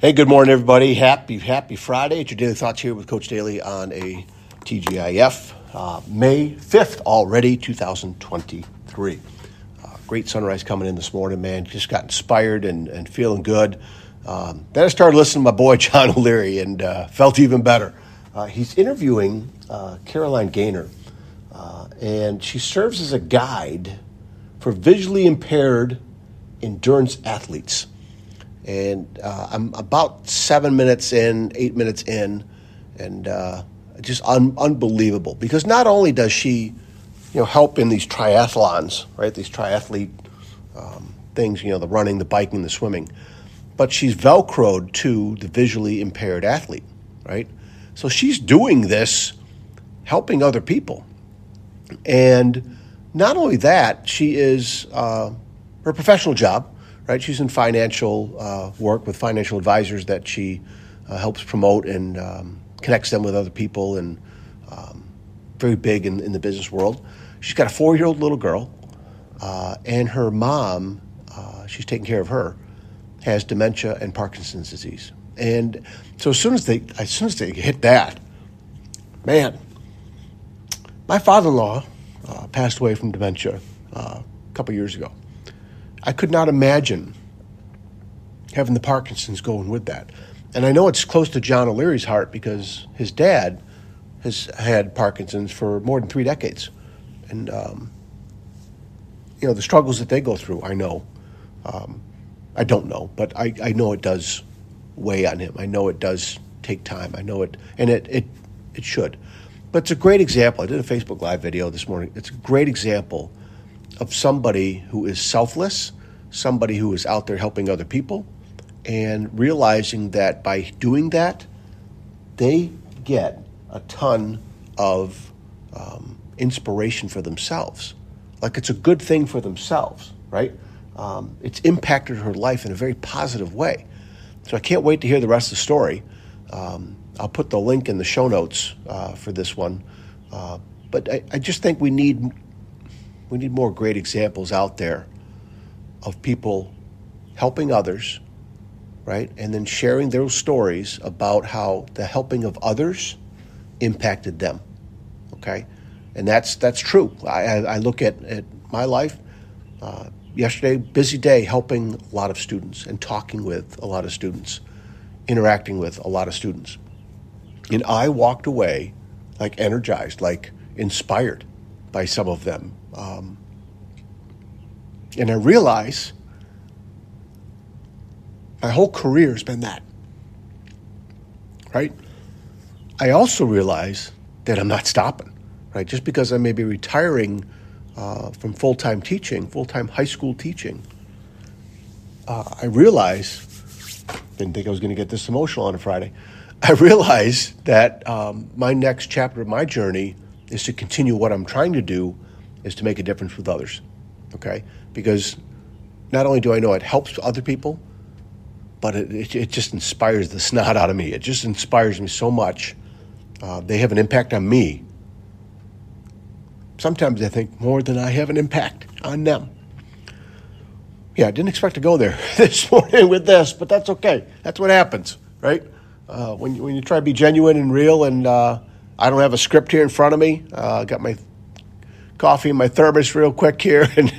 Hey, good morning, everybody. Happy, happy Friday. It's your Daily Thoughts here with Coach Daly on a TGIF. Uh, May 5th already, 2023. Uh, great sunrise coming in this morning, man. Just got inspired and, and feeling good. Um, then I started listening to my boy John O'Leary and uh, felt even better. Uh, he's interviewing uh, Caroline Gaynor, uh, and she serves as a guide for visually impaired endurance athletes. And uh, I'm about seven minutes in, eight minutes in, and uh, just un- unbelievable. Because not only does she, you know, help in these triathlons, right? These triathlete um, things, you know, the running, the biking, the swimming, but she's velcroed to the visually impaired athlete, right? So she's doing this, helping other people, and not only that, she is uh, her professional job, right? She's in financial uh, work with financial advisors that she uh, helps promote and um, connects them with other people, and um, very big in, in, the business world. She's got a four-year-old little girl, uh, and her mom, uh, she's taking care of her, has dementia and Parkinson's disease. And so as soon as they, as soon as they hit that, man, my father-in-law uh, passed away from dementia uh, a couple years ago. I could not imagine having the Parkinson's going with that. And I know it's close to John O'Leary's heart because his dad has had Parkinson's for more than three decades. And, um, you know, the struggles that they go through, I know. Um, I don't know, but I, I know it does weigh on him. I know it does take time. I know it, and it, it, it should. But it's a great example. I did a Facebook Live video this morning. It's a great example of somebody who is selfless, somebody who is out there helping other people, and realizing that by doing that, they get a ton of um, inspiration for themselves. Like it's a good thing for themselves, right? Um, it's impacted her life in a very positive way. So I can't wait to hear the rest of the story. Um, I'll put the link in the show notes uh, for this one. Uh, but I, I, just think we need we need more great examples out there of people helping others, right, and then sharing their stories about how the helping of others impacted them. Okay, and that's that's true. I, I look at, at my life. Uh, yesterday, busy day helping a lot of students and talking with a lot of students, interacting with a lot of students. And I walked away like energized, like inspired by some of them. Um, and I realize my whole career has been that. Right? I also realize that I'm not stopping. Right? Just because I may be retiring uh, from full time teaching, full time high school teaching, uh, I realize, didn't think I was going to get this emotional on a Friday. I realize that um, my next chapter of my journey is to continue what I'm trying to do, is to make a difference with others. Okay? Because not only do I know it helps other people, but it, it, it just inspires the snot out of me. It just inspires me so much. Uh, they have an impact on me. Sometimes I think more than I have an impact on them. Yeah, I didn't expect to go there this morning with this, but that's okay. That's what happens, right? uh, when you, when you try to be genuine and real, and uh, I don't have a script here in front of me. Uh, got my coffee and my thermos real quick here, and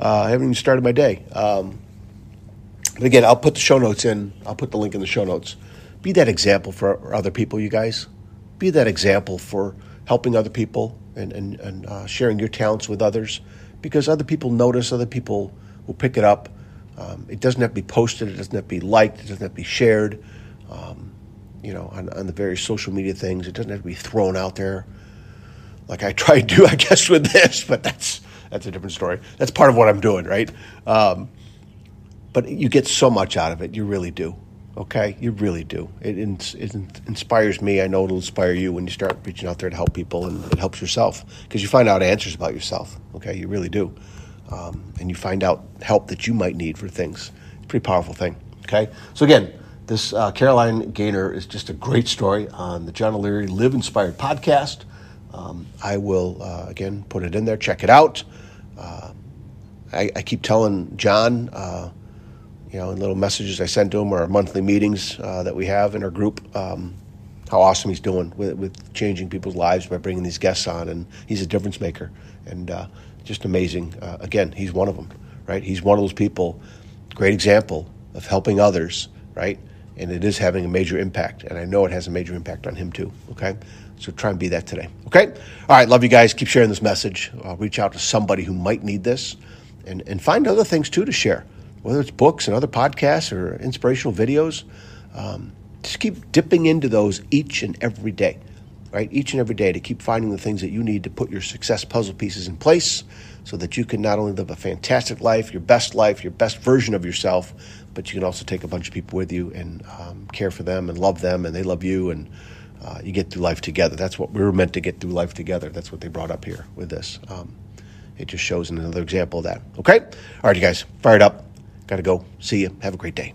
uh, I haven't even started my day. Um, but again, I'll put the show notes in. I'll put the link in the show notes. Be that example for other people, you guys. Be that example for helping other people and, and, and uh, sharing your talents with others because other people notice, other people will pick it up. Um, it doesn't have to be posted, it doesn't have to be liked, it doesn't have to be shared. Um, you know, on, on the various social media things. It doesn't have to be thrown out there like I try to I guess, with this, but that's that's a different story. That's part of what I'm doing, right? Um, but you get so much out of it. You really do. Okay, you really do. It, it, inspires me. I know it'll inspire you when you start reaching out there to help people, and it helps yourself because you find out answers about yourself. Okay, you really do, um, and you find out help that you might need for things. It's a pretty powerful thing. Okay, so again this uh, Caroline Gaynor is just a great story on the John O'Leary Live Inspired podcast. Um, I will, uh, again, put it in there. Check it out. Uh, I, I, keep telling John, uh, you know, in little messages I send to him or our monthly meetings uh, that we have in our group. Um, how awesome he's doing with, with changing people's lives by bringing these guests on, and he's a difference maker, and uh, just amazing. Again, he's one of them, right? He's one of those people. Great example of helping others, right? And it is having a major impact, and I know it has a major impact on him too. Okay, so try and be that today. Okay, all right. Love you guys. Keep sharing this message. Uh, reach out to somebody who might need this, and and find other things too to share whether it's books and other podcasts or inspirational videos. Um, just keep dipping into those each and every day, right? Each and every day to keep finding the things that you need to put your success puzzle pieces in place so that you can not only live a fantastic life, your best life, your best version of yourself, but you can also take a bunch of people with you and um, care for them and love them and they love you and uh, you get through life together. That's what we were meant to get through life together. That's what they brought up here with this. Um, it just shows another example of that. Okay? All right, you guys, fired up. Got to go. See you. Have a great day.